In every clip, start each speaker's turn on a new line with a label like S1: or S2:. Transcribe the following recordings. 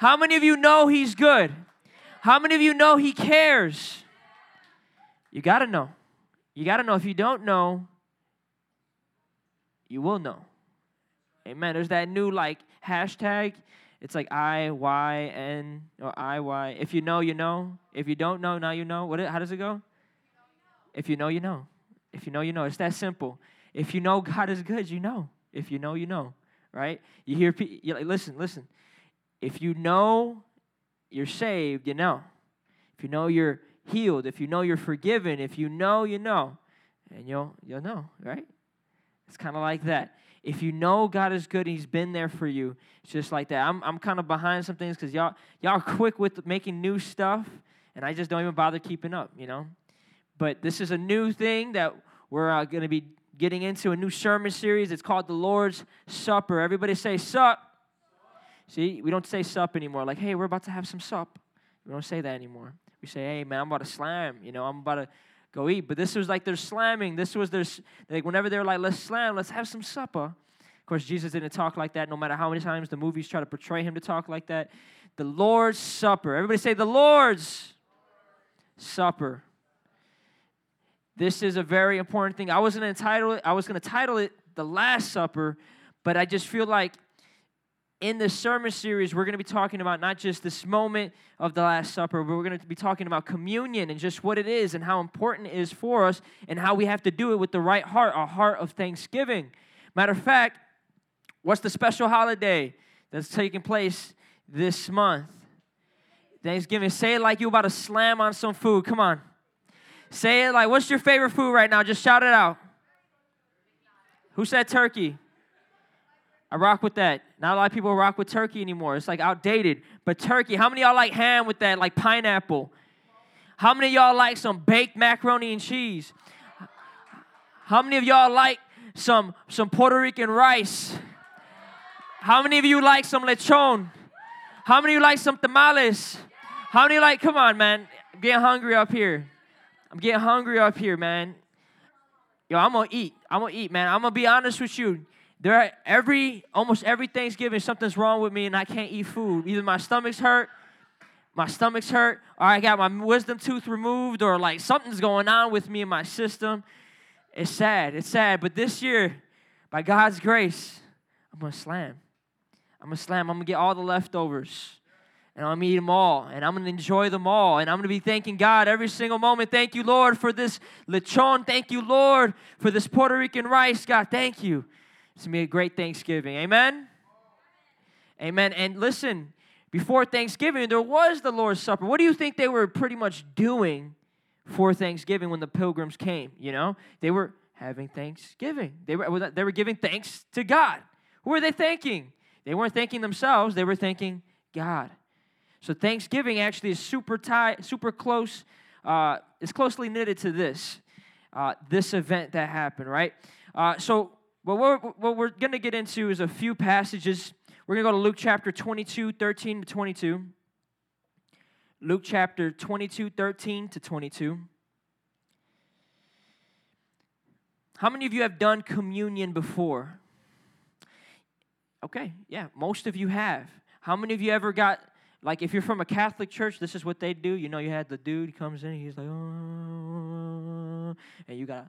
S1: How many of you know He's good? How many of you know He cares? You got to know. You got to know. If you don't know, you will know. Amen. There's that new like hashtag. It's like I Y N or I Y. If you know, you know. If you don't know, now you know. What? How does it go? If you know, you know. If you know, you know. It's that simple. If you know God is good, you know. If you know, you know. Right? You hear people. Like, listen, listen. If you know you're saved, you know. If you know you're healed, if you know you're forgiven, if you know, you know, and you'll you'll know, right? It's kind of like that. If you know God is good, He's been there for you. It's just like that. I'm I'm kind of behind some things because y'all y'all quick with making new stuff, and I just don't even bother keeping up, you know. But this is a new thing that we're uh, going to be getting into a new sermon series. It's called the Lord's Supper. Everybody say sup. See, we don't say sup anymore. Like, hey, we're about to have some sup. We don't say that anymore. We say, hey, man, I'm about to slam. You know, I'm about to go eat. But this was like their slamming. This was their, like, whenever they were like, let's slam, let's have some supper. Of course, Jesus didn't talk like that, no matter how many times the movies try to portray him to talk like that. The Lord's Supper. Everybody say, the Lord's Supper. This is a very important thing. I wasn't entitled, I was going to title it The Last Supper, but I just feel like in this sermon series, we're going to be talking about not just this moment of the Last Supper, but we're going to be talking about communion and just what it is and how important it is for us and how we have to do it with the right heart, a heart of thanksgiving. Matter of fact, what's the special holiday that's taking place this month? Thanksgiving. Say it like you're about to slam on some food. Come on. Say it like, what's your favorite food right now? Just shout it out. Who said turkey? I rock with that. Not a lot of people rock with turkey anymore. It's like outdated. But turkey, how many y'all like ham with that, like pineapple? How many y'all like some baked macaroni and cheese? How many of y'all like some, some Puerto Rican rice? How many of you like some lechon? How many of you like some tamales? How many like, come on, man. I'm getting hungry up here. I'm getting hungry up here, man. Yo, I'm gonna eat. I'm gonna eat, man. I'm gonna be honest with you. There are every almost every Thanksgiving something's wrong with me and I can't eat food. Either my stomach's hurt, my stomach's hurt, or I got my wisdom tooth removed, or like something's going on with me in my system. It's sad. It's sad. But this year, by God's grace, I'm gonna slam. I'm gonna slam. I'm gonna get all the leftovers. And I'm gonna eat them all, and I'm gonna enjoy them all, and I'm gonna be thanking God every single moment. Thank you, Lord, for this lechon. Thank you, Lord, for this Puerto Rican rice. God, thank you. It's going to be a great Thanksgiving. Amen? Amen. And listen, before Thanksgiving, there was the Lord's Supper. What do you think they were pretty much doing for Thanksgiving when the pilgrims came? You know, they were having Thanksgiving. They were, they were giving thanks to God. Who were they thanking? They weren't thanking themselves, they were thanking God. So Thanksgiving actually is super tight, super close, uh, is closely knitted to this, uh, this event that happened, right? Uh, so well, what we're, we're going to get into is a few passages. We're going to go to Luke chapter 22, 13 to 22. Luke chapter 22, 13 to 22. How many of you have done communion before? Okay, yeah, most of you have. How many of you ever got, like, if you're from a Catholic church, this is what they do. You know, you had the dude, comes in, he's like, oh, and you got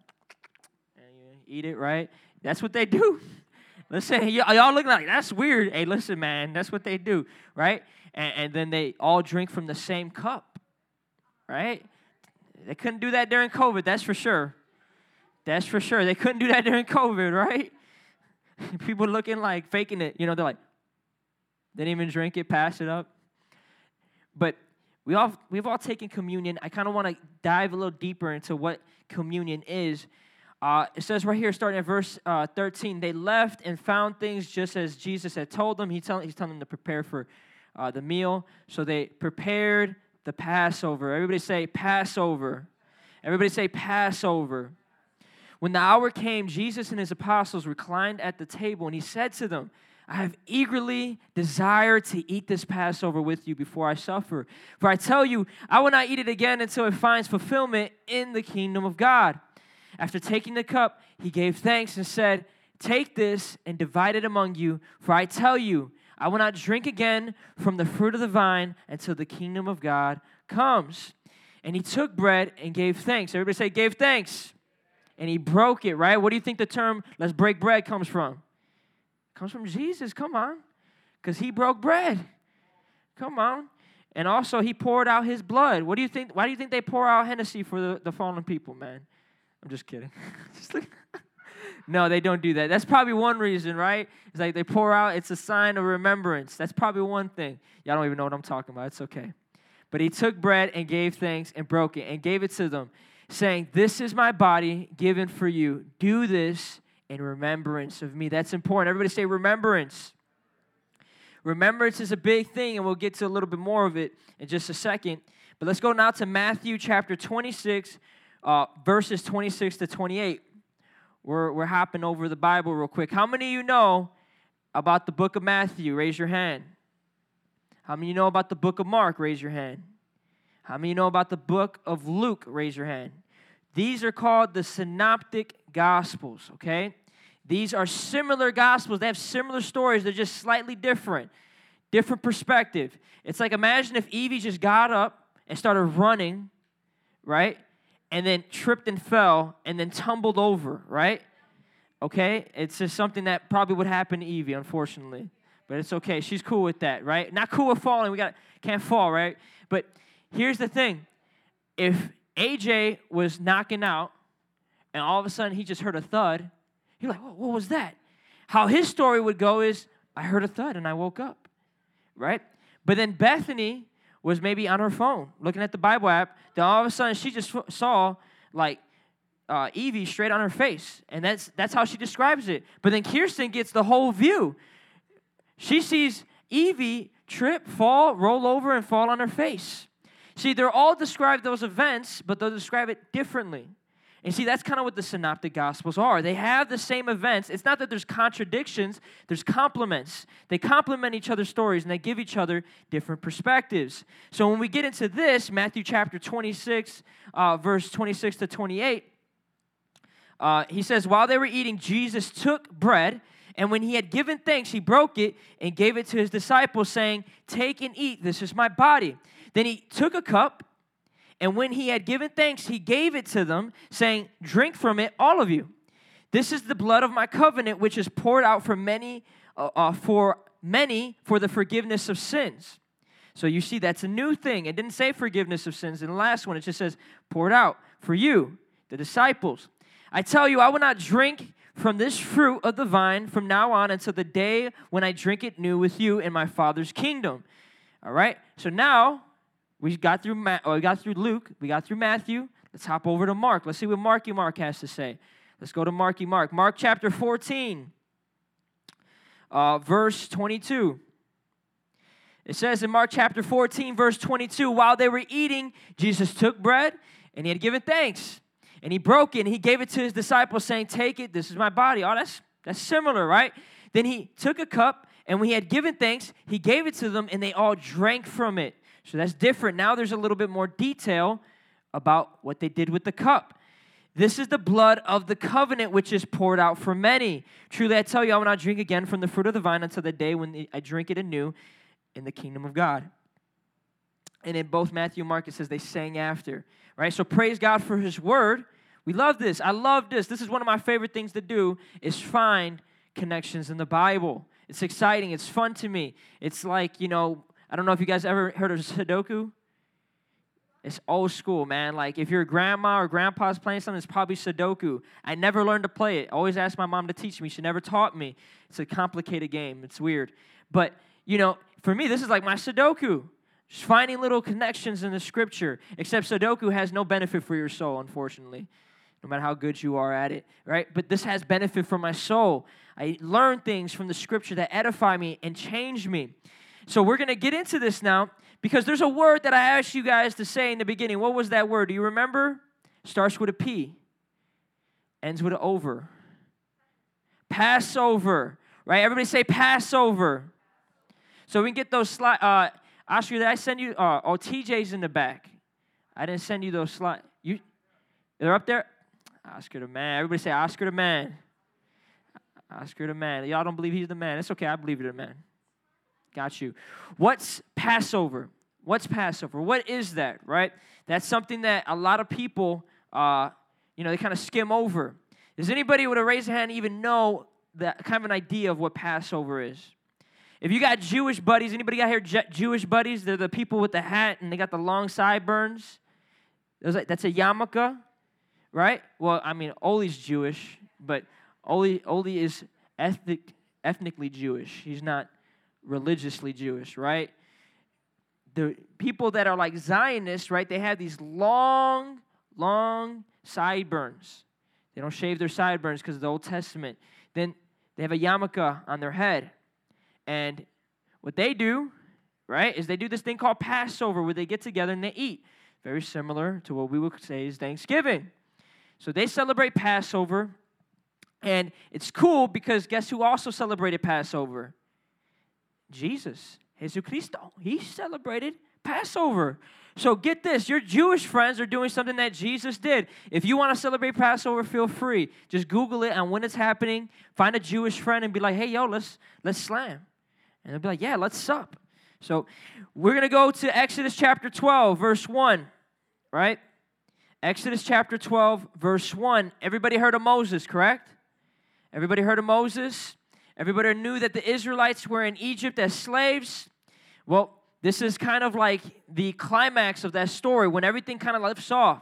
S1: to eat it, right? That's what they do. Listen, y'all looking like that's weird. Hey, listen, man, that's what they do, right? And, and then they all drink from the same cup, right? They couldn't do that during COVID, that's for sure. That's for sure. They couldn't do that during COVID, right? People looking like faking it. You know, they're like, didn't even drink it, pass it up. But we all we've all taken communion. I kind of want to dive a little deeper into what communion is uh, it says right here, starting at verse uh, 13, they left and found things just as Jesus had told them. He tell, he's telling them to prepare for uh, the meal. So they prepared the Passover. Everybody say Passover. Everybody say Passover. When the hour came, Jesus and his apostles reclined at the table, and he said to them, I have eagerly desired to eat this Passover with you before I suffer. For I tell you, I will not eat it again until it finds fulfillment in the kingdom of God. After taking the cup, he gave thanks and said, Take this and divide it among you, for I tell you, I will not drink again from the fruit of the vine until the kingdom of God comes. And he took bread and gave thanks. Everybody say, gave thanks. And he broke it, right? What do you think the term let's break bread comes from? It comes from Jesus. Come on. Because he broke bread. Come on. And also, he poured out his blood. What do you think? Why do you think they pour out Hennessy for the, the fallen people, man? I'm just kidding. just like, no, they don't do that. That's probably one reason, right? It's like they pour out, it's a sign of remembrance. That's probably one thing. Y'all don't even know what I'm talking about. It's okay. But he took bread and gave thanks and broke it and gave it to them, saying, This is my body given for you. Do this in remembrance of me. That's important. Everybody say remembrance. Remembrance is a big thing, and we'll get to a little bit more of it in just a second. But let's go now to Matthew chapter 26, uh, verses 26 to 28. We're, we're hopping over the Bible real quick. How many of you know about the book of Matthew? Raise your hand. How many of you know about the book of Mark? Raise your hand. How many of you know about the book of Luke? Raise your hand. These are called the synoptic gospels, okay? These are similar gospels. They have similar stories. They're just slightly different. Different perspective. It's like imagine if Evie just got up and started running, right? And then tripped and fell and then tumbled over, right? Okay? It's just something that probably would happen to Evie, unfortunately. But it's okay. She's cool with that, right? Not cool with falling. We got can't fall, right? But here's the thing. If AJ was knocking out and all of a sudden he just heard a thud, you're like, what was that? How his story would go is, I heard a thud and I woke up, right? But then Bethany was maybe on her phone looking at the Bible app. Then all of a sudden she just saw like uh, Evie straight on her face, and that's that's how she describes it. But then Kirsten gets the whole view. She sees Evie trip, fall, roll over, and fall on her face. See, they're all describe those events, but they'll describe it differently. And see, that's kind of what the synoptic gospels are. They have the same events. It's not that there's contradictions, there's complements. They complement each other's stories and they give each other different perspectives. So when we get into this, Matthew chapter 26, uh, verse 26 to 28, uh, he says, While they were eating, Jesus took bread, and when he had given thanks, he broke it and gave it to his disciples, saying, Take and eat, this is my body. Then he took a cup. And when he had given thanks, he gave it to them, saying, Drink from it, all of you. This is the blood of my covenant, which is poured out for many, uh, uh, for many for the forgiveness of sins. So you see, that's a new thing. It didn't say forgiveness of sins in the last one, it just says poured out for you, the disciples. I tell you, I will not drink from this fruit of the vine from now on until the day when I drink it new with you in my Father's kingdom. All right? So now we got through Ma- we got through Luke, we got through Matthew. Let's hop over to Mark. Let's see what Marky Mark has to say. Let's go to Marky Mark. Mark chapter 14, uh, verse 22. It says in Mark chapter 14, verse 22, while they were eating, Jesus took bread and he had given thanks. And he broke it and he gave it to his disciples, saying, Take it, this is my body. Oh, that's that's similar, right? Then he took a cup, and when he had given thanks, he gave it to them, and they all drank from it. So that's different. Now there's a little bit more detail about what they did with the cup. This is the blood of the covenant which is poured out for many. Truly, I tell you, I will not drink again from the fruit of the vine until the day when I drink it anew in the kingdom of God. And in both Matthew and Mark, it says they sang after. Right? So praise God for his word. We love this. I love this. This is one of my favorite things to do is find connections in the Bible. It's exciting. It's fun to me. It's like, you know, I don't know if you guys ever heard of Sudoku. It's old school, man. Like if your grandma or grandpa's playing something, it's probably Sudoku. I never learned to play it. always asked my mom to teach me. She never taught me. It's a complicated game. It's weird. But, you know, for me, this is like my Sudoku. Just finding little connections in the scripture. Except Sudoku has no benefit for your soul, unfortunately. No matter how good you are at it, right? But this has benefit for my soul. I learn things from the scripture that edify me and change me. So we're going to get into this now because there's a word that I asked you guys to say in the beginning. What was that word? Do you remember? Starts with a P, ends with an over. Passover, right? Everybody say Passover. So we can get those slides. Uh, Oscar, did I send you? Uh, oh, TJ's in the back. I didn't send you those slides. You, they're up there. Oscar the man. Everybody say Oscar the man. Oscar the man. Y'all don't believe he's the man. It's okay. I believe you're the man. Got you. What's Passover? What's Passover? What is that, right? That's something that a lot of people, uh, you know, they kind of skim over. Does anybody with a raise a hand even know that kind of an idea of what Passover is? If you got Jewish buddies, anybody got here Jewish buddies? They're the people with the hat and they got the long sideburns. That's a yarmulke, right? Well, I mean, Oli's Jewish, but Oli, Oli is ethnic, ethnically Jewish. He's not religiously Jewish, right? The people that are like Zionists, right, they have these long, long sideburns. They don't shave their sideburns because of the Old Testament. Then they have a yarmulke on their head. And what they do, right, is they do this thing called Passover where they get together and they eat. Very similar to what we would say is Thanksgiving. So they celebrate Passover. And it's cool because guess who also celebrated Passover? Jesus, Jesucristo. He celebrated Passover. So get this your Jewish friends are doing something that Jesus did. If you want to celebrate Passover, feel free. Just Google it and when it's happening, find a Jewish friend and be like, hey, yo, let's, let's slam. And they'll be like, yeah, let's sup. So we're going to go to Exodus chapter 12, verse 1, right? Exodus chapter 12, verse 1. Everybody heard of Moses, correct? Everybody heard of Moses? Everybody knew that the Israelites were in Egypt as slaves. Well, this is kind of like the climax of that story when everything kind of lifts off.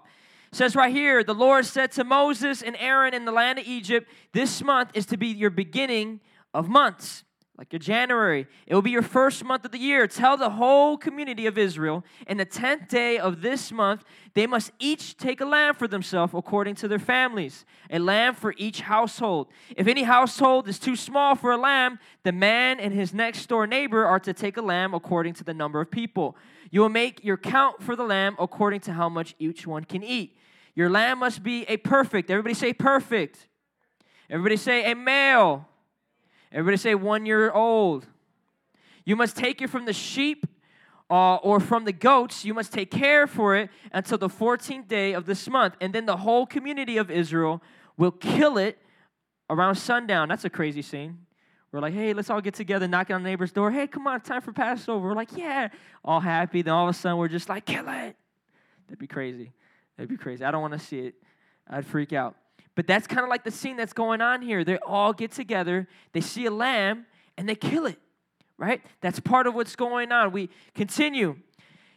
S1: It says right here, the Lord said to Moses and Aaron in the land of Egypt, This month is to be your beginning of months like your January. It will be your first month of the year. Tell the whole community of Israel, in the 10th day of this month, they must each take a lamb for themselves according to their families, a lamb for each household. If any household is too small for a lamb, the man and his next door neighbor are to take a lamb according to the number of people. You will make your count for the lamb according to how much each one can eat. Your lamb must be a perfect. Everybody say perfect. Everybody say a male Everybody say one year old. You must take it from the sheep uh, or from the goats. You must take care for it until the 14th day of this month. And then the whole community of Israel will kill it around sundown. That's a crazy scene. We're like, hey, let's all get together, knocking on the neighbor's door. Hey, come on, time for Passover. We're like, yeah, all happy. Then all of a sudden, we're just like, kill it. That'd be crazy. That'd be crazy. I don't want to see it. I'd freak out. But that's kind of like the scene that's going on here. They all get together, they see a lamb, and they kill it, right? That's part of what's going on. We continue.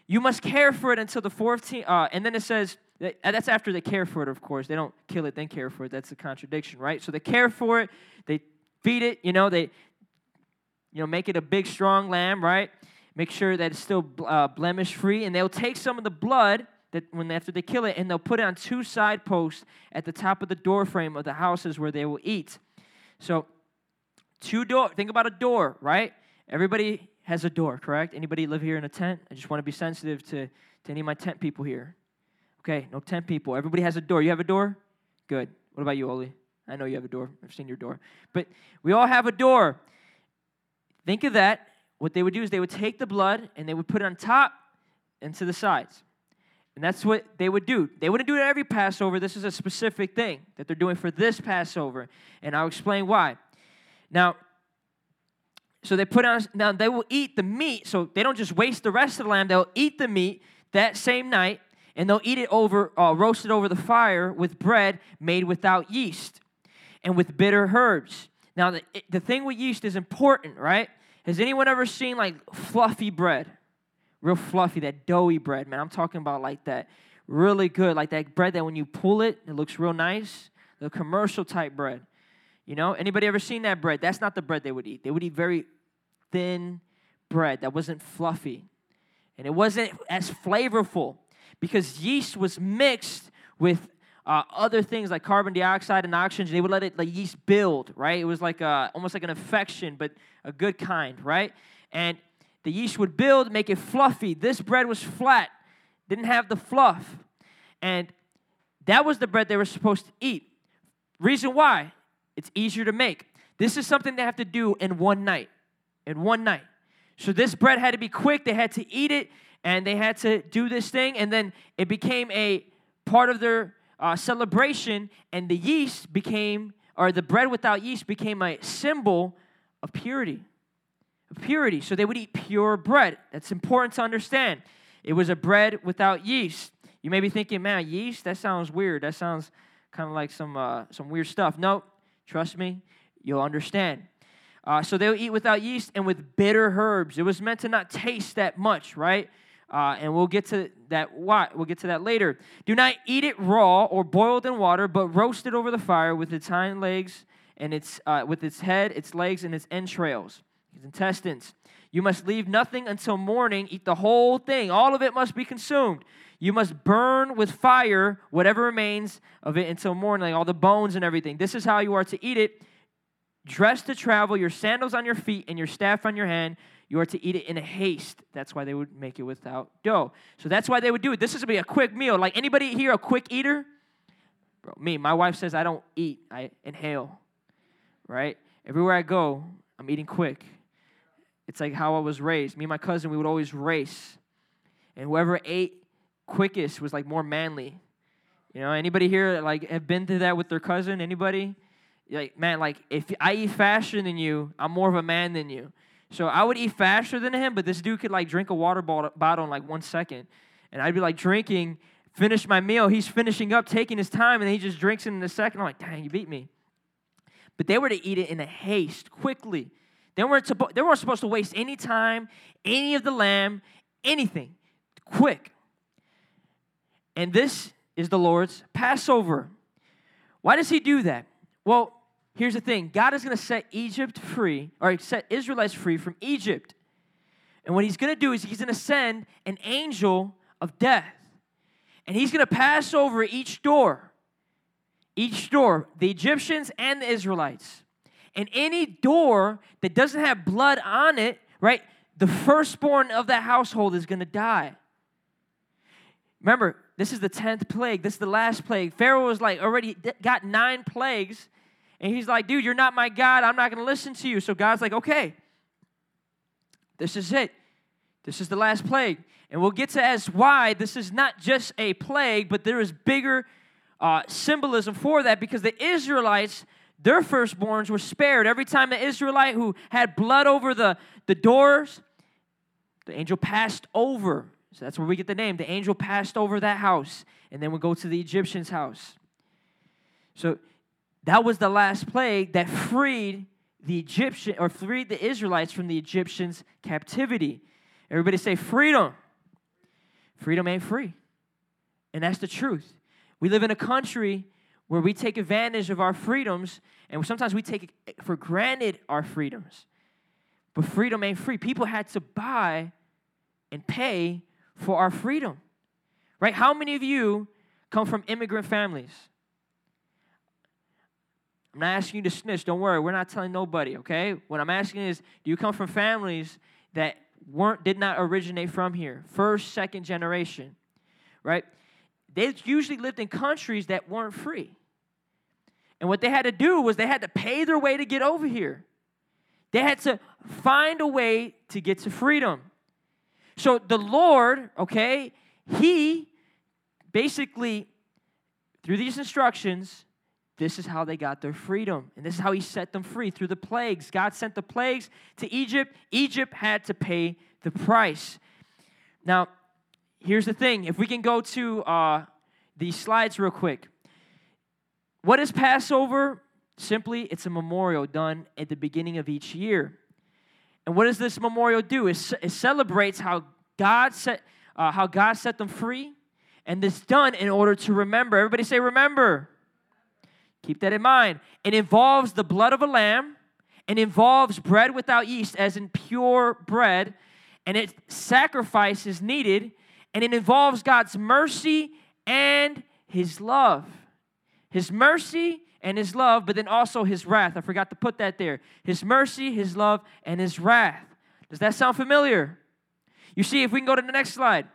S1: You must care for it until the 14th. Uh, and then it says, that's after they care for it, of course. They don't kill it, then care for it. That's a contradiction, right? So they care for it, they feed it, you know, they you know, make it a big, strong lamb, right? Make sure that it's still uh, blemish free, and they'll take some of the blood that when after they kill it, and they'll put it on two side posts at the top of the door frame of the houses where they will eat. So, two door. Think about a door, right? Everybody has a door, correct? Anybody live here in a tent? I just want to be sensitive to, to any of my tent people here. Okay, no tent people. Everybody has a door. You have a door? Good. What about you, Oli? I know you have a door. I've seen your door. But we all have a door. Think of that. What they would do is they would take the blood and they would put it on top and to the sides. And that's what they would do. They wouldn't do it every Passover. This is a specific thing that they're doing for this Passover. And I'll explain why. Now, so they put on, now they will eat the meat. So they don't just waste the rest of the lamb. They'll eat the meat that same night and they'll eat it over, uh, roasted over the fire with bread made without yeast and with bitter herbs. Now, the, the thing with yeast is important, right? Has anyone ever seen like fluffy bread? Real fluffy, that doughy bread, man. I'm talking about like that really good, like that bread that when you pull it, it looks real nice. The commercial type bread. You know, anybody ever seen that bread? That's not the bread they would eat. They would eat very thin bread that wasn't fluffy. And it wasn't as flavorful because yeast was mixed with uh, other things like carbon dioxide and oxygen. They would let it like yeast build, right? It was like a, almost like an infection, but a good kind, right? And the yeast would build, make it fluffy. This bread was flat, didn't have the fluff. And that was the bread they were supposed to eat. Reason why? It's easier to make. This is something they have to do in one night. In one night. So this bread had to be quick. They had to eat it and they had to do this thing. And then it became a part of their uh, celebration. And the yeast became, or the bread without yeast became a symbol of purity purity. So they would eat pure bread. That's important to understand. It was a bread without yeast. You may be thinking, man, yeast, that sounds weird. That sounds kind of like some, uh, some weird stuff. No, trust me, you'll understand. Uh, so they'll eat without yeast and with bitter herbs. It was meant to not taste that much, right? Uh, and we'll get to that. Why? We'll get to that later. Do not eat it raw or boiled in water, but roast it over the fire with its hind legs and its uh, with its head, its legs, and its entrails, its intestines. You must leave nothing until morning. Eat the whole thing. All of it must be consumed. You must burn with fire whatever remains of it until morning, like all the bones and everything. This is how you are to eat it. Dressed to travel, your sandals on your feet and your staff on your hand. You are to eat it in a haste. That's why they would make it without dough. So that's why they would do it. This is gonna be a quick meal. Like anybody here a quick eater? Bro, me. My wife says I don't eat. I inhale. Right? Everywhere I go, I'm eating quick. It's like how I was raised. Me and my cousin, we would always race. And whoever ate quickest was like more manly. You know, anybody here like have been through that with their cousin? Anybody? Like, man, like if I eat faster than you, I'm more of a man than you. So I would eat faster than him, but this dude could like drink a water bottle in like one second. And I'd be like drinking, finish my meal. He's finishing up, taking his time, and he just drinks it in a second. I'm like, dang, you beat me. But they were to eat it in a haste, quickly. They weren't, they weren't supposed to waste any time, any of the lamb, anything. Quick. And this is the Lord's Passover. Why does he do that? Well, here's the thing God is going to set Egypt free, or set Israelites free from Egypt. And what he's going to do is he's going to send an angel of death. And he's going to pass over each door, each door, the Egyptians and the Israelites. And any door that doesn't have blood on it, right, the firstborn of that household is going to die. Remember, this is the 10th plague. This is the last plague. Pharaoh was like already got nine plagues. And he's like, dude, you're not my God. I'm not going to listen to you. So God's like, okay, this is it. This is the last plague. And we'll get to as why this is not just a plague, but there is bigger uh, symbolism for that because the Israelites, their firstborns were spared. Every time the Israelite who had blood over the, the doors, the angel passed over so that's where we get the name. The angel passed over that house, and then we go to the Egyptian's house. So that was the last plague that freed the Egyptian or freed the Israelites from the Egyptians' captivity. Everybody say freedom. Freedom ain't free. And that's the truth. We live in a country where we take advantage of our freedoms, and sometimes we take for granted our freedoms. But freedom ain't free. People had to buy and pay for our freedom. Right? How many of you come from immigrant families? I'm not asking you to snitch. Don't worry. We're not telling nobody, okay? What I'm asking is, do you come from families that weren't did not originate from here? First, second generation. Right? They usually lived in countries that weren't free. And what they had to do was they had to pay their way to get over here. They had to find a way to get to freedom. So the Lord, okay, He basically, through these instructions, this is how they got their freedom. And this is how He set them free through the plagues. God sent the plagues to Egypt. Egypt had to pay the price. Now, here's the thing if we can go to uh, these slides real quick. What is Passover? Simply, it's a memorial done at the beginning of each year. And what does this memorial do? It, it celebrates how God set uh, how God set them free, and this done in order to remember. Everybody say remember. Keep that in mind. It involves the blood of a lamb, and involves bread without yeast, as in pure bread, and it sacrifice is needed, and it involves God's mercy and His love. His mercy and his love, but then also his wrath. I forgot to put that there. His mercy, his love, and his wrath. Does that sound familiar? You see, if we can go to the next slide,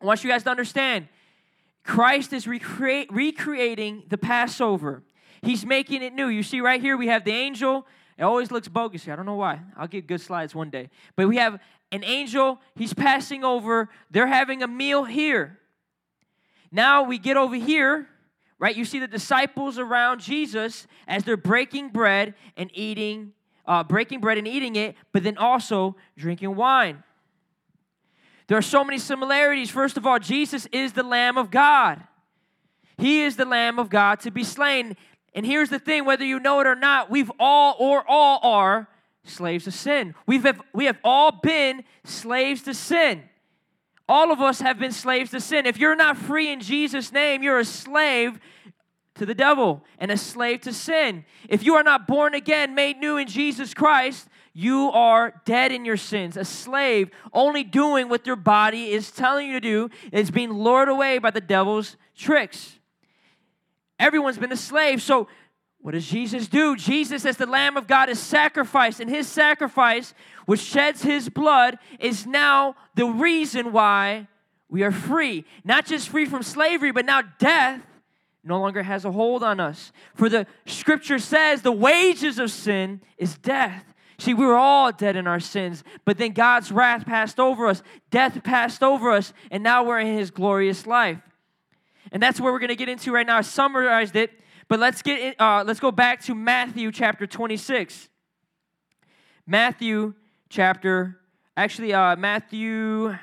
S1: I want you guys to understand Christ is recre- recreating the Passover. He's making it new. You see, right here, we have the angel. It always looks bogus here. I don't know why. I'll get good slides one day. But we have an angel. He's passing over. They're having a meal here. Now we get over here right? You see the disciples around Jesus as they're breaking bread and eating uh, breaking bread and eating it, but then also drinking wine. There are so many similarities. First of all, Jesus is the Lamb of God. He is the Lamb of God to be slain. And here's the thing whether you know it or not, we've all or all are slaves to sin. We've have, we have all been slaves to sin. All of us have been slaves to sin. If you're not free in Jesus' name, you're a slave to the devil and a slave to sin. If you are not born again, made new in Jesus Christ, you are dead in your sins, a slave, only doing what your body is telling you to do, is being lured away by the devil's tricks. Everyone's been a slave. So, what does Jesus do? Jesus, as the Lamb of God, is sacrificed, and his sacrifice, which sheds his blood, is now the reason why we are free. Not just free from slavery, but now death no longer has a hold on us. For the scripture says the wages of sin is death. See, we were all dead in our sins, but then God's wrath passed over us, death passed over us, and now we're in his glorious life. And that's where we're going to get into right now. I summarized it, but let's get in, uh, let's go back to Matthew chapter 26. Matthew chapter actually uh, Matthew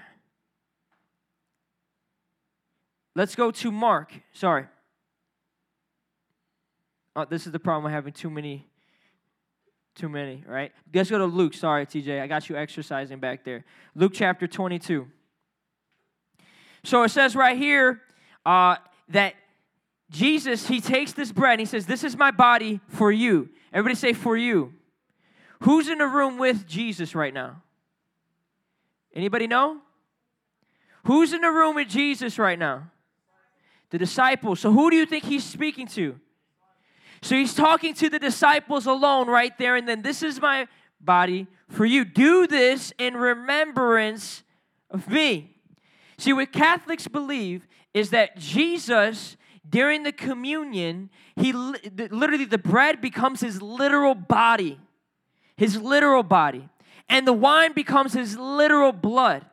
S1: Let's go to Mark. Sorry. Oh, this is the problem with having too many. Too many, right? Let's go to Luke. Sorry, TJ. I got you exercising back there. Luke chapter 22. So it says right here uh, that Jesus, he takes this bread and he says, This is my body for you. Everybody say, For you. Who's in the room with Jesus right now? Anybody know? Who's in the room with Jesus right now? The disciples. So who do you think he's speaking to? So he's talking to the disciples alone right there, and then this is my body for you. Do this in remembrance of me. See, what Catholics believe is that Jesus, during the communion, he literally the bread becomes his literal body, his literal body, and the wine becomes his literal blood.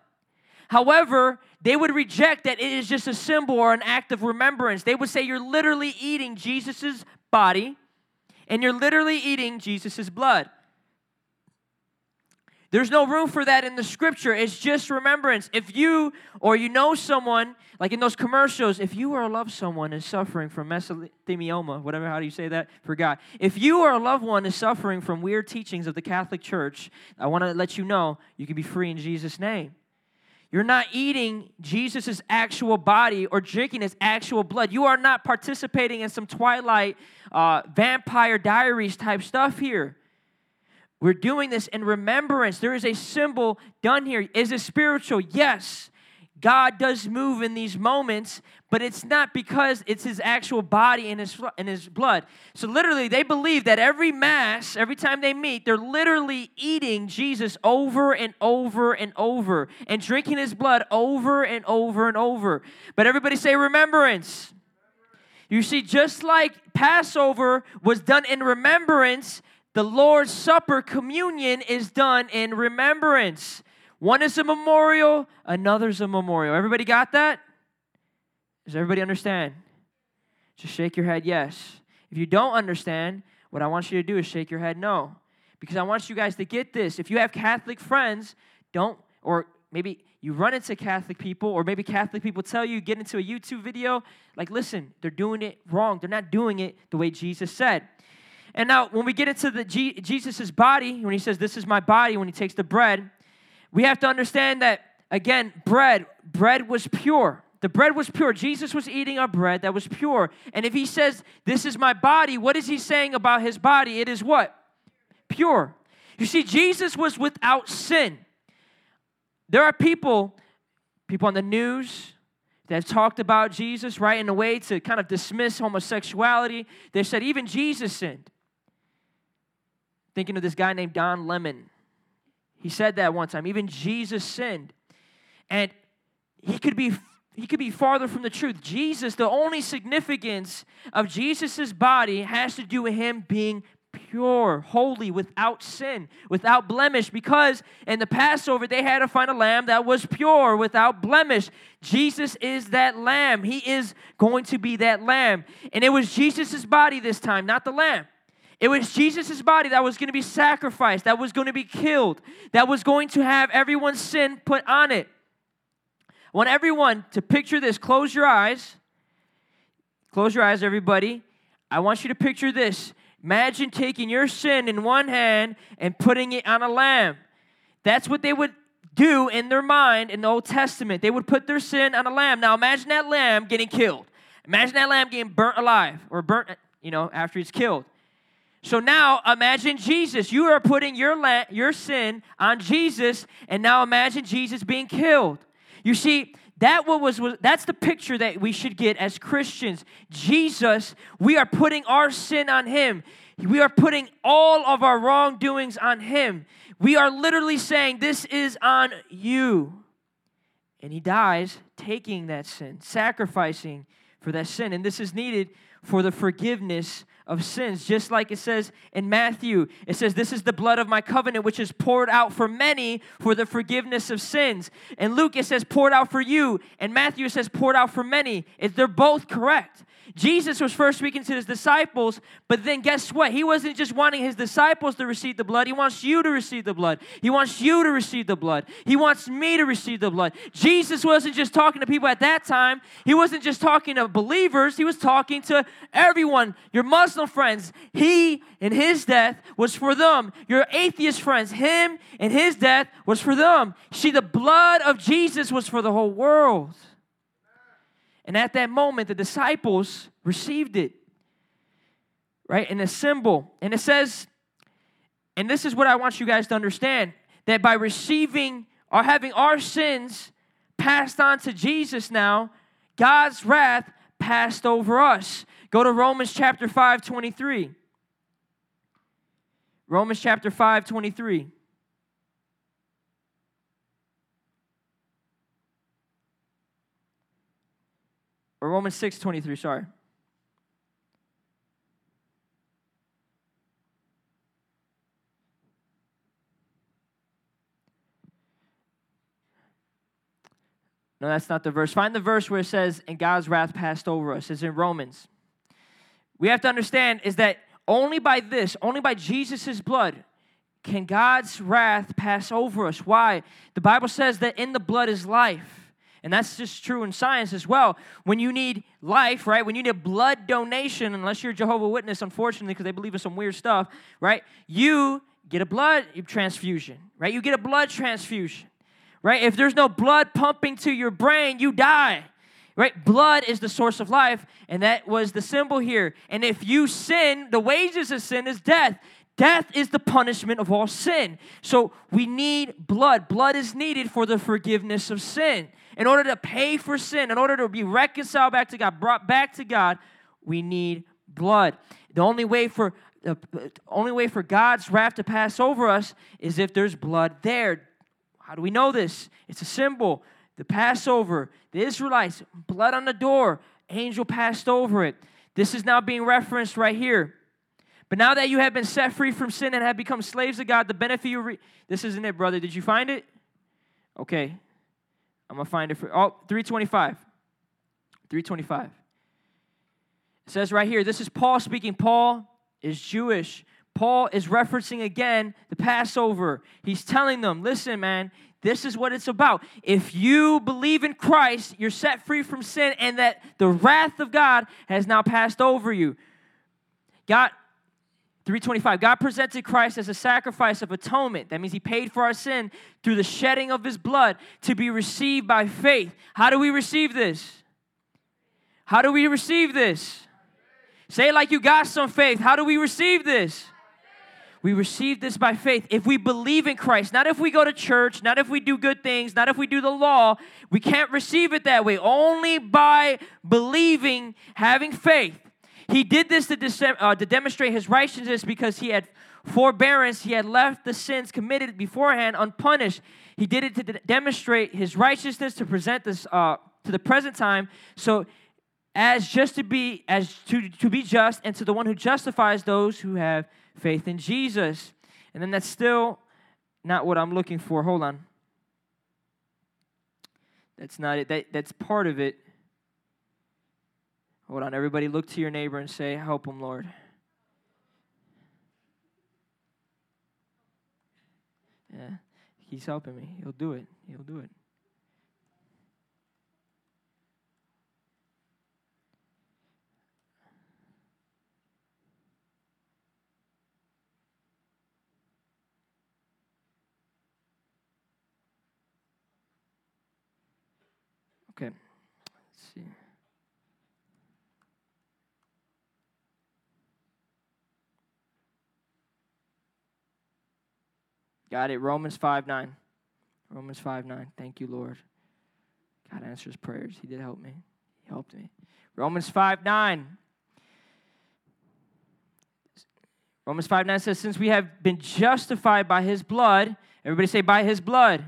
S1: However, they would reject that it is just a symbol or an act of remembrance. They would say you're literally eating Jesus's body and you're literally eating Jesus' blood. There's no room for that in the scripture. It's just remembrance. If you or you know someone, like in those commercials, if you or love someone is suffering from mesothelioma, whatever, how do you say that? Forgot. If you or a loved one is suffering from weird teachings of the Catholic Church, I want to let you know you can be free in Jesus' name. You're not eating Jesus' actual body or drinking his actual blood. You are not participating in some Twilight uh, vampire diaries type stuff here. We're doing this in remembrance. There is a symbol done here. Is it spiritual? Yes. God does move in these moments, but it's not because it's his actual body and his, and his blood. So, literally, they believe that every Mass, every time they meet, they're literally eating Jesus over and over and over and drinking his blood over and over and over. But everybody say remembrance. You see, just like Passover was done in remembrance, the Lord's Supper, communion, is done in remembrance. One is a memorial, another's a memorial. Everybody got that? Does everybody understand? Just shake your head yes. If you don't understand, what I want you to do is shake your head no. Because I want you guys to get this. If you have Catholic friends, don't, or maybe you run into Catholic people, or maybe Catholic people tell you, get into a YouTube video, like, listen, they're doing it wrong. They're not doing it the way Jesus said. And now, when we get into the G- Jesus' body, when he says, This is my body, when he takes the bread, we have to understand that, again, bread, bread was pure. The bread was pure. Jesus was eating a bread that was pure. And if he says, This is my body, what is he saying about his body? It is what? Pure. You see, Jesus was without sin. There are people, people on the news, that talked about Jesus, right, in a way to kind of dismiss homosexuality. They said even Jesus sinned. Thinking of this guy named Don Lemon. He said that one time. Even Jesus sinned. And he could be he could be farther from the truth. Jesus, the only significance of Jesus's body has to do with him being pure, holy, without sin, without blemish, because in the Passover they had to find a lamb that was pure, without blemish. Jesus is that lamb. He is going to be that lamb. And it was Jesus' body this time, not the lamb. It was Jesus' body that was going to be sacrificed, that was going to be killed, that was going to have everyone's sin put on it. I want everyone to picture this. Close your eyes. Close your eyes, everybody. I want you to picture this. Imagine taking your sin in one hand and putting it on a lamb. That's what they would do in their mind in the Old Testament. They would put their sin on a lamb. Now imagine that lamb getting killed. Imagine that lamb getting burnt alive or burnt, you know, after it's killed. So now imagine Jesus. You are putting your, la- your sin on Jesus, and now imagine Jesus being killed. You see, that what was, was that's the picture that we should get as Christians. Jesus, we are putting our sin on him. We are putting all of our wrongdoings on him. We are literally saying, This is on you. And he dies taking that sin, sacrificing for that sin. And this is needed for the forgiveness of sins. Just like it says in Matthew, it says, This is the blood of my covenant, which is poured out for many for the forgiveness of sins. And Luke, it says, poured out for you. And Matthew it says, poured out for many. It, they're both correct. Jesus was first speaking to his disciples, but then guess what? He wasn't just wanting his disciples to receive the blood. He wants you to receive the blood. He wants you to receive the blood. He wants me to receive the blood. Jesus wasn't just talking to people at that time, he wasn't just talking to believers, he was talking to everyone. Your Muslim friends, he and his death was for them. Your atheist friends, him and his death was for them. See, the blood of Jesus was for the whole world. And at that moment, the disciples received it, right? In a symbol. And it says, and this is what I want you guys to understand that by receiving or having our sins passed on to Jesus now, God's wrath passed over us. Go to Romans chapter 5, 23. Romans chapter 5, 23. Or Romans 6 23, sorry. No, that's not the verse. Find the verse where it says, and God's wrath passed over us. It's in Romans. We have to understand is that only by this, only by Jesus' blood, can God's wrath pass over us. Why? The Bible says that in the blood is life. And that's just true in science as well. When you need life, right? When you need a blood donation, unless you're a Jehovah Witness, unfortunately, because they believe in some weird stuff, right? You get a blood transfusion, right? You get a blood transfusion, right? If there's no blood pumping to your brain, you die. Right? Blood is the source of life, and that was the symbol here. And if you sin, the wages of sin is death. Death is the punishment of all sin. So we need blood. Blood is needed for the forgiveness of sin. In order to pay for sin, in order to be reconciled back to God, brought back to God, we need blood. The only way for the only way for God's wrath to pass over us is if there's blood there. How do we know this? It's a symbol. The Passover, the Israelites, blood on the door, angel passed over it. This is now being referenced right here. But now that you have been set free from sin and have become slaves of God, the benefit you re- this isn't it, brother. Did you find it? Okay. I'm gonna find it for oh 325. 325. It says right here, this is Paul speaking. Paul is Jewish. Paul is referencing again the Passover. He's telling them, listen, man, this is what it's about. If you believe in Christ, you're set free from sin, and that the wrath of God has now passed over you. God, 325 God presented Christ as a sacrifice of atonement. That means he paid for our sin through the shedding of his blood to be received by faith. How do we receive this? How do we receive this? Say like you got some faith. How do we receive this? We receive this by faith. If we believe in Christ, not if we go to church, not if we do good things, not if we do the law, we can't receive it that way. Only by believing, having faith. He did this to, uh, to demonstrate his righteousness because he had forbearance. He had left the sins committed beforehand unpunished. He did it to de- demonstrate his righteousness to present this uh, to the present time. So, as just to be as to, to be just, and to the one who justifies those who have faith in Jesus. And then that's still not what I'm looking for. Hold on. That's not it. That, that's part of it. Hold on, everybody, look to your neighbor and say, Help him, Lord. Yeah, he's helping me. He'll do it. He'll do it. Got it. Romans 5 9. Romans 5 9. Thank you, Lord. God answers prayers. He did help me. He helped me. Romans 5 9. Romans 5 9 says, Since we have been justified by his blood, everybody say, by his blood.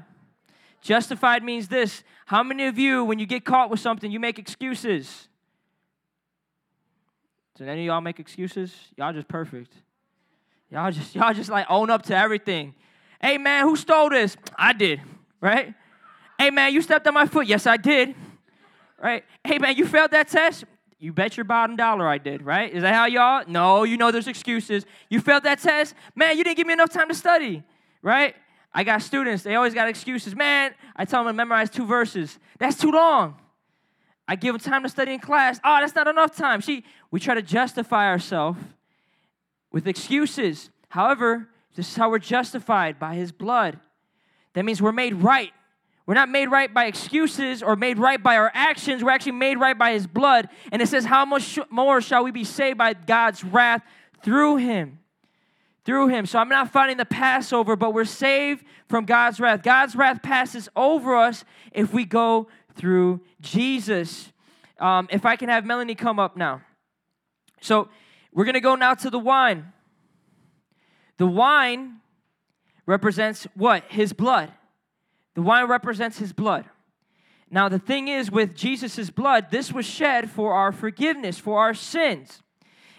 S1: Justified means this. How many of you, when you get caught with something, you make excuses? Did any of y'all make excuses? Y'all just perfect. Y'all just y'all just like own up to everything. Hey man, who stole this? I did, right? Hey man, you stepped on my foot. Yes, I did. Right? Hey man, you failed that test? You bet your bottom dollar I did, right? Is that how y'all? No, you know there's excuses. You failed that test? Man, you didn't give me enough time to study, right? I got students, they always got excuses. Man, I tell them to memorize two verses. That's too long. I give them time to study in class. Oh, that's not enough time. See, we try to justify ourselves with excuses. However, this is how we're justified by his blood. That means we're made right. We're not made right by excuses or made right by our actions. We're actually made right by his blood. And it says, How much more shall we be saved by God's wrath through him? Through him. So I'm not fighting the Passover, but we're saved from God's wrath. God's wrath passes over us if we go through Jesus. Um, if I can have Melanie come up now. So we're going to go now to the wine. The wine represents what? His blood. The wine represents his blood. Now, the thing is, with Jesus' blood, this was shed for our forgiveness, for our sins.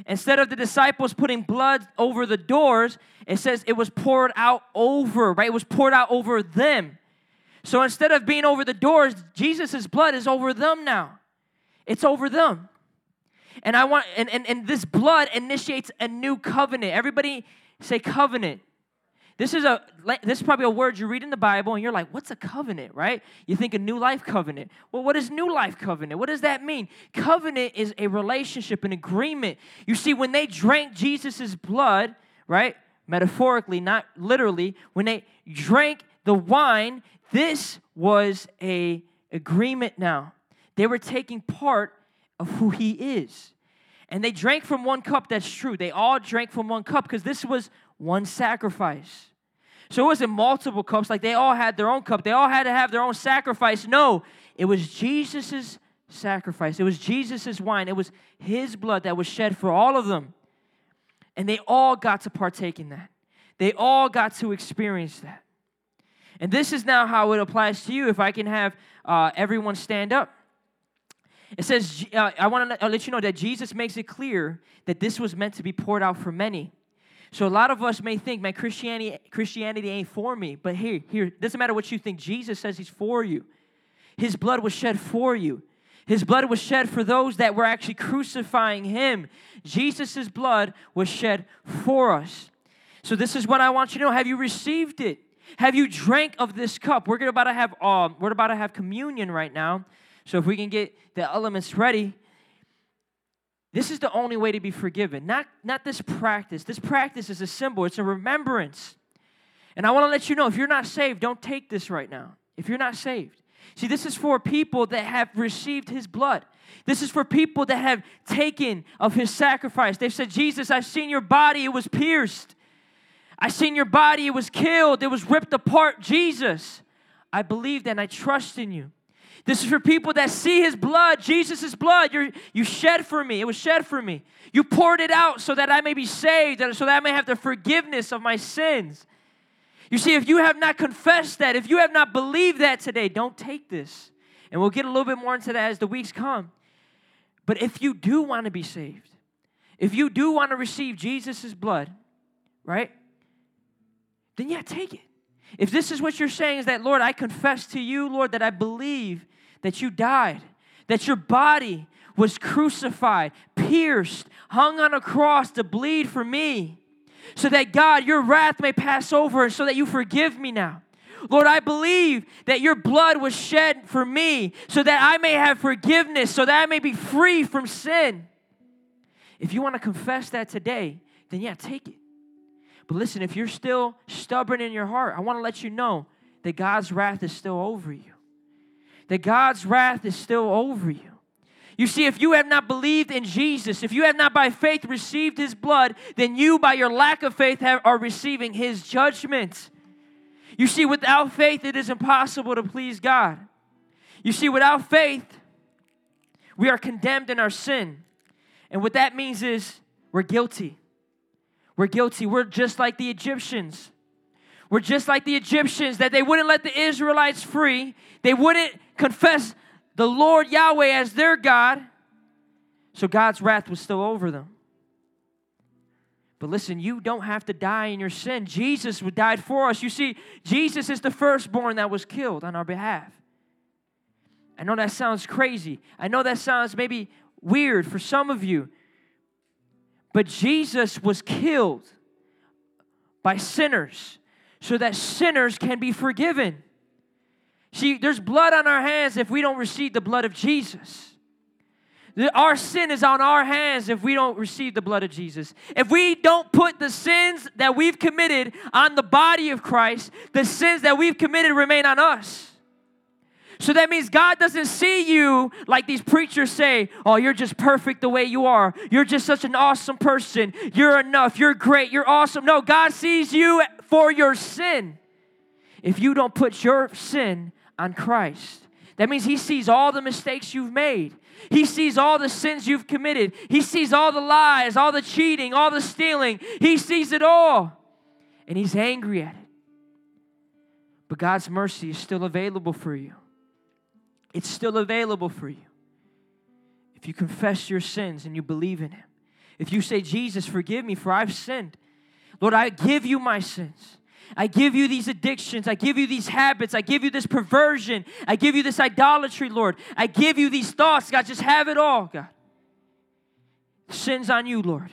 S1: Instead of the disciples putting blood over the doors, it says it was poured out over, right? It was poured out over them. So instead of being over the doors, Jesus' blood is over them now. It's over them. And I want and, and, and this blood initiates a new covenant. Everybody say covenant. This is a this is probably a word you read in the Bible and you're like, what's a covenant, right? You think a new life covenant. Well, what is new life covenant? What does that mean? Covenant is a relationship, an agreement. You see, when they drank Jesus' blood, right? Metaphorically, not literally, when they drank the wine, this was a agreement now. They were taking part of who he is. And they drank from one cup, that's true. They all drank from one cup because this was one sacrifice. So it wasn't multiple cups, like they all had their own cup. They all had to have their own sacrifice. No, it was Jesus' sacrifice. It was Jesus' wine. It was his blood that was shed for all of them. And they all got to partake in that. They all got to experience that. And this is now how it applies to you. If I can have uh, everyone stand up. It says, uh, I want to let you know that Jesus makes it clear that this was meant to be poured out for many. So a lot of us may think, man, Christianity, Christianity ain't for me. But here, here, doesn't matter what you think. Jesus says he's for you. His blood was shed for you. His blood was shed for those that were actually crucifying him. Jesus' blood was shed for us. So this is what I want you to know. Have you received it? Have you drank of this cup? We're about to have um, we're about to have communion right now. So if we can get the elements ready, this is the only way to be forgiven. Not, not this practice. This practice is a symbol, it's a remembrance. And I want to let you know if you're not saved, don't take this right now. If you're not saved. See, this is for people that have received his blood. This is for people that have taken of his sacrifice. They've said, Jesus, I've seen your body, it was pierced. I've seen your body, it was killed, it was ripped apart. Jesus, I believe that and I trust in you. This is for people that see his blood, Jesus' blood. you you shed for me. It was shed for me. You poured it out so that I may be saved, so that I may have the forgiveness of my sins. You see, if you have not confessed that, if you have not believed that today, don't take this. And we'll get a little bit more into that as the weeks come. But if you do want to be saved, if you do want to receive Jesus' blood, right? Then yeah, take it. If this is what you're saying, is that, Lord, I confess to you, Lord, that I believe that you died, that your body was crucified, pierced, hung on a cross to bleed for me, so that God, your wrath may pass over, and so that you forgive me now. Lord, I believe that your blood was shed for me so that I may have forgiveness, so that I may be free from sin. If you want to confess that today, then yeah, take it. But listen, if you're still stubborn in your heart, I want to let you know that God's wrath is still over you. That God's wrath is still over you. You see, if you have not believed in Jesus, if you have not by faith received his blood, then you, by your lack of faith, have, are receiving his judgment. You see, without faith, it is impossible to please God. You see, without faith, we are condemned in our sin. And what that means is we're guilty. We're guilty. We're just like the Egyptians. We're just like the Egyptians that they wouldn't let the Israelites free. They wouldn't confess the Lord Yahweh as their God. So God's wrath was still over them. But listen, you don't have to die in your sin. Jesus died for us. You see, Jesus is the firstborn that was killed on our behalf. I know that sounds crazy. I know that sounds maybe weird for some of you. But Jesus was killed by sinners so that sinners can be forgiven. See, there's blood on our hands if we don't receive the blood of Jesus. Our sin is on our hands if we don't receive the blood of Jesus. If we don't put the sins that we've committed on the body of Christ, the sins that we've committed remain on us. So that means God doesn't see you like these preachers say, oh, you're just perfect the way you are. You're just such an awesome person. You're enough. You're great. You're awesome. No, God sees you for your sin. If you don't put your sin on Christ, that means He sees all the mistakes you've made. He sees all the sins you've committed. He sees all the lies, all the cheating, all the stealing. He sees it all. And He's angry at it. But God's mercy is still available for you. It's still available for you. If you confess your sins and you believe in Him, if you say, Jesus, forgive me, for I've sinned. Lord, I give you my sins. I give you these addictions. I give you these habits. I give you this perversion. I give you this idolatry, Lord. I give you these thoughts. God, just have it all, God. Sins on you, Lord.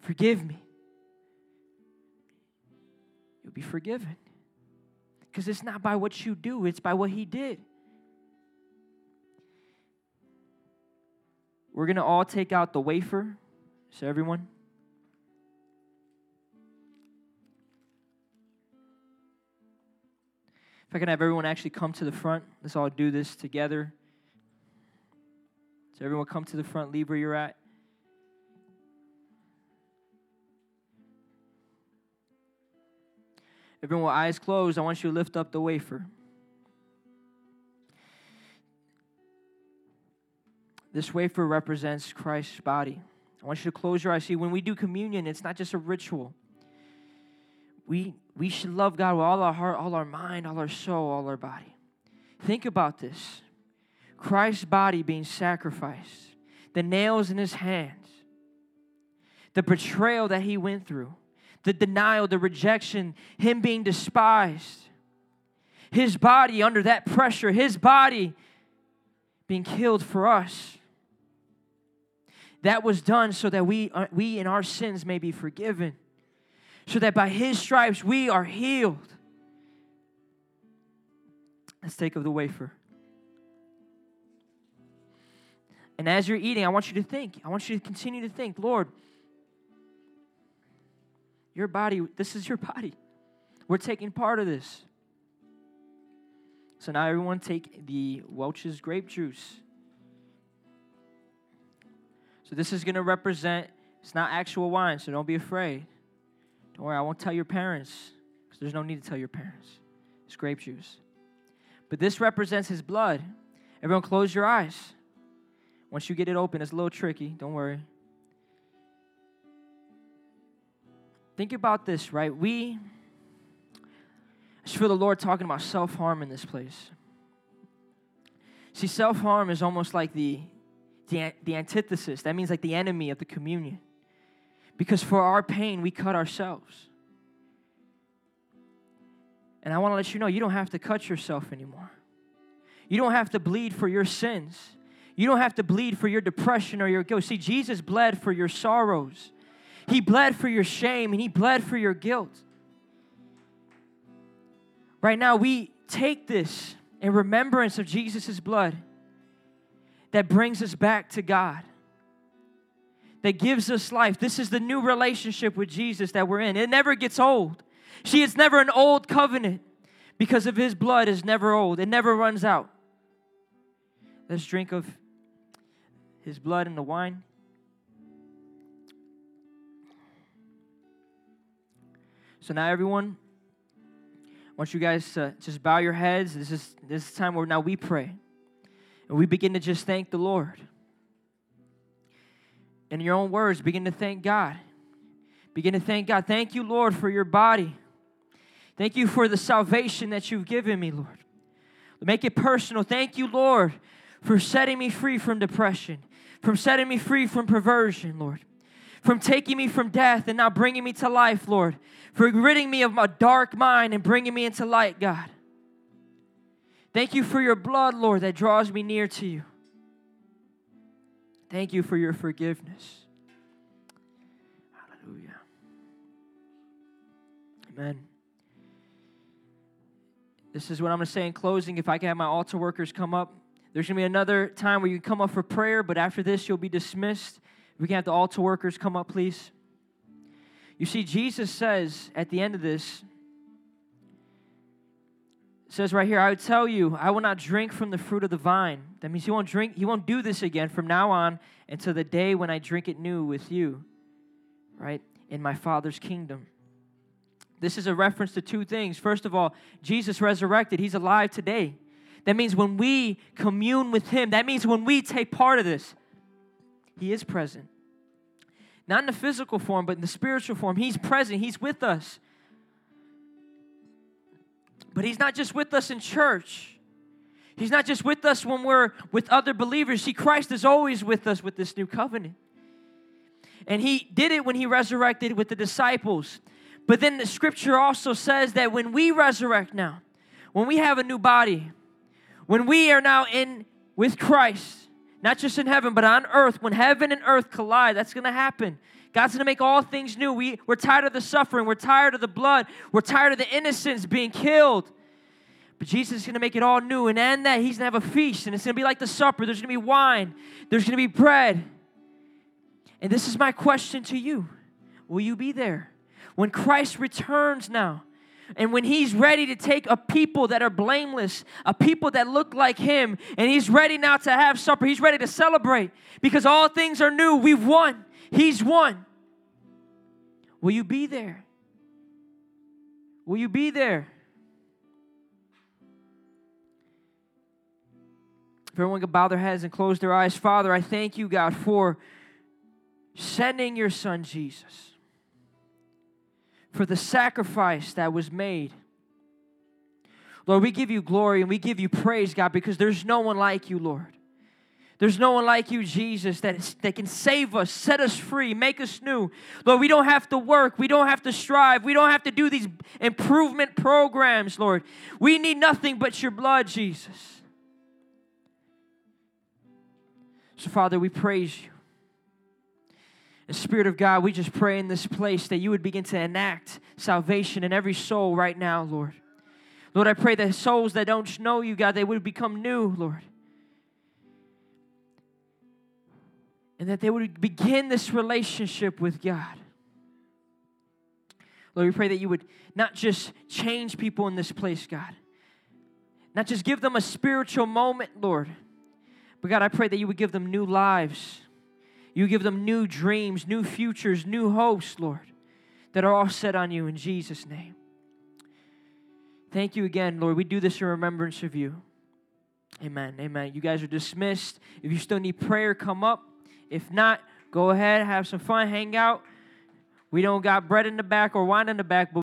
S1: Forgive me. You'll be forgiven. Because it's not by what you do, it's by what He did. We're going to all take out the wafer. So, everyone. If I can have everyone actually come to the front, let's all do this together. So, everyone come to the front, leave where you're at. Everyone with eyes closed, I want you to lift up the wafer. This wafer represents Christ's body. I want you to close your eyes. See, when we do communion, it's not just a ritual. We, we should love God with all our heart, all our mind, all our soul, all our body. Think about this Christ's body being sacrificed, the nails in his hands, the betrayal that he went through, the denial, the rejection, him being despised, his body under that pressure, his body being killed for us. That was done so that we, uh, we in our sins may be forgiven, so that by his stripes we are healed. Let's take of the wafer. And as you're eating, I want you to think. I want you to continue to think, Lord, your body, this is your body. We're taking part of this. So now everyone take the Welch's grape juice. So this is going to represent, it's not actual wine, so don't be afraid. Don't worry, I won't tell your parents because there's no need to tell your parents. It's grape juice. But this represents his blood. Everyone close your eyes. Once you get it open, it's a little tricky. Don't worry. Think about this, right? We, I just feel the Lord talking about self harm in this place. See, self harm is almost like the, the, the antithesis. That means like the enemy of the communion. Because for our pain, we cut ourselves. And I want to let you know you don't have to cut yourself anymore. You don't have to bleed for your sins. You don't have to bleed for your depression or your guilt. See, Jesus bled for your sorrows. He bled for your shame and He bled for your guilt. Right now, we take this in remembrance of Jesus' blood that brings us back to God, that gives us life. This is the new relationship with Jesus that we're in. It never gets old. See, it's never an old covenant because of his blood is never old, it never runs out. Let's drink of his blood and the wine. So now, everyone, I want you guys to just bow your heads. This is this is time where now we pray. And we begin to just thank the Lord. In your own words, begin to thank God. Begin to thank God. Thank you, Lord, for your body. Thank you for the salvation that you've given me, Lord. Make it personal. Thank you, Lord, for setting me free from depression, from setting me free from perversion, Lord, from taking me from death and now bringing me to life, Lord, for ridding me of my dark mind and bringing me into light, God. Thank you for your blood, Lord, that draws me near to you. Thank you for your forgiveness. Hallelujah. Amen. This is what I'm going to say in closing. If I can have my altar workers come up, there's going to be another time where you can come up for prayer, but after this, you'll be dismissed. We can have the altar workers come up, please. You see, Jesus says at the end of this, says right here, I would tell you, I will not drink from the fruit of the vine. That means he won't drink, he won't do this again from now on until the day when I drink it new with you, right? In my Father's kingdom. This is a reference to two things. First of all, Jesus resurrected, he's alive today. That means when we commune with him, that means when we take part of this, he is present. Not in the physical form, but in the spiritual form. He's present, he's with us. But he's not just with us in church. He's not just with us when we're with other believers. See, Christ is always with us with this new covenant. And he did it when he resurrected with the disciples. But then the scripture also says that when we resurrect now, when we have a new body, when we are now in with Christ, not just in heaven, but on earth, when heaven and earth collide, that's going to happen. God's going to make all things new. We, we're tired of the suffering. We're tired of the blood. We're tired of the innocents being killed. But Jesus is going to make it all new. And in that, He's going to have a feast. And it's going to be like the supper. There's going to be wine. There's going to be bread. And this is my question to you Will you be there? When Christ returns now, and when he's ready to take a people that are blameless, a people that look like him, and he's ready now to have supper, he's ready to celebrate because all things are new. We've won. He's won. Will you be there? Will you be there? If everyone could bow their heads and close their eyes, Father, I thank you, God, for sending your son Jesus, for the sacrifice that was made. Lord, we give you glory and we give you praise, God, because there's no one like you, Lord. There's no one like you, Jesus, that, is, that can save us, set us free, make us new. Lord, we don't have to work. We don't have to strive. We don't have to do these improvement programs, Lord. We need nothing but your blood, Jesus. So, Father, we praise you. And Spirit of God, we just pray in this place that you would begin to enact salvation in every soul right now, Lord. Lord, I pray that souls that don't know you, God, they would become new, Lord. and that they would begin this relationship with God. Lord, we pray that you would not just change people in this place, God, not just give them a spiritual moment, Lord, but God, I pray that you would give them new lives. You give them new dreams, new futures, new hopes, Lord, that are all set on you in Jesus' name. Thank you again, Lord. We do this in remembrance of you. Amen. Amen. You guys are dismissed. If you still need prayer, come up. If not, go ahead, have some fun, hang out. We don't got bread in the back or wine in the back, but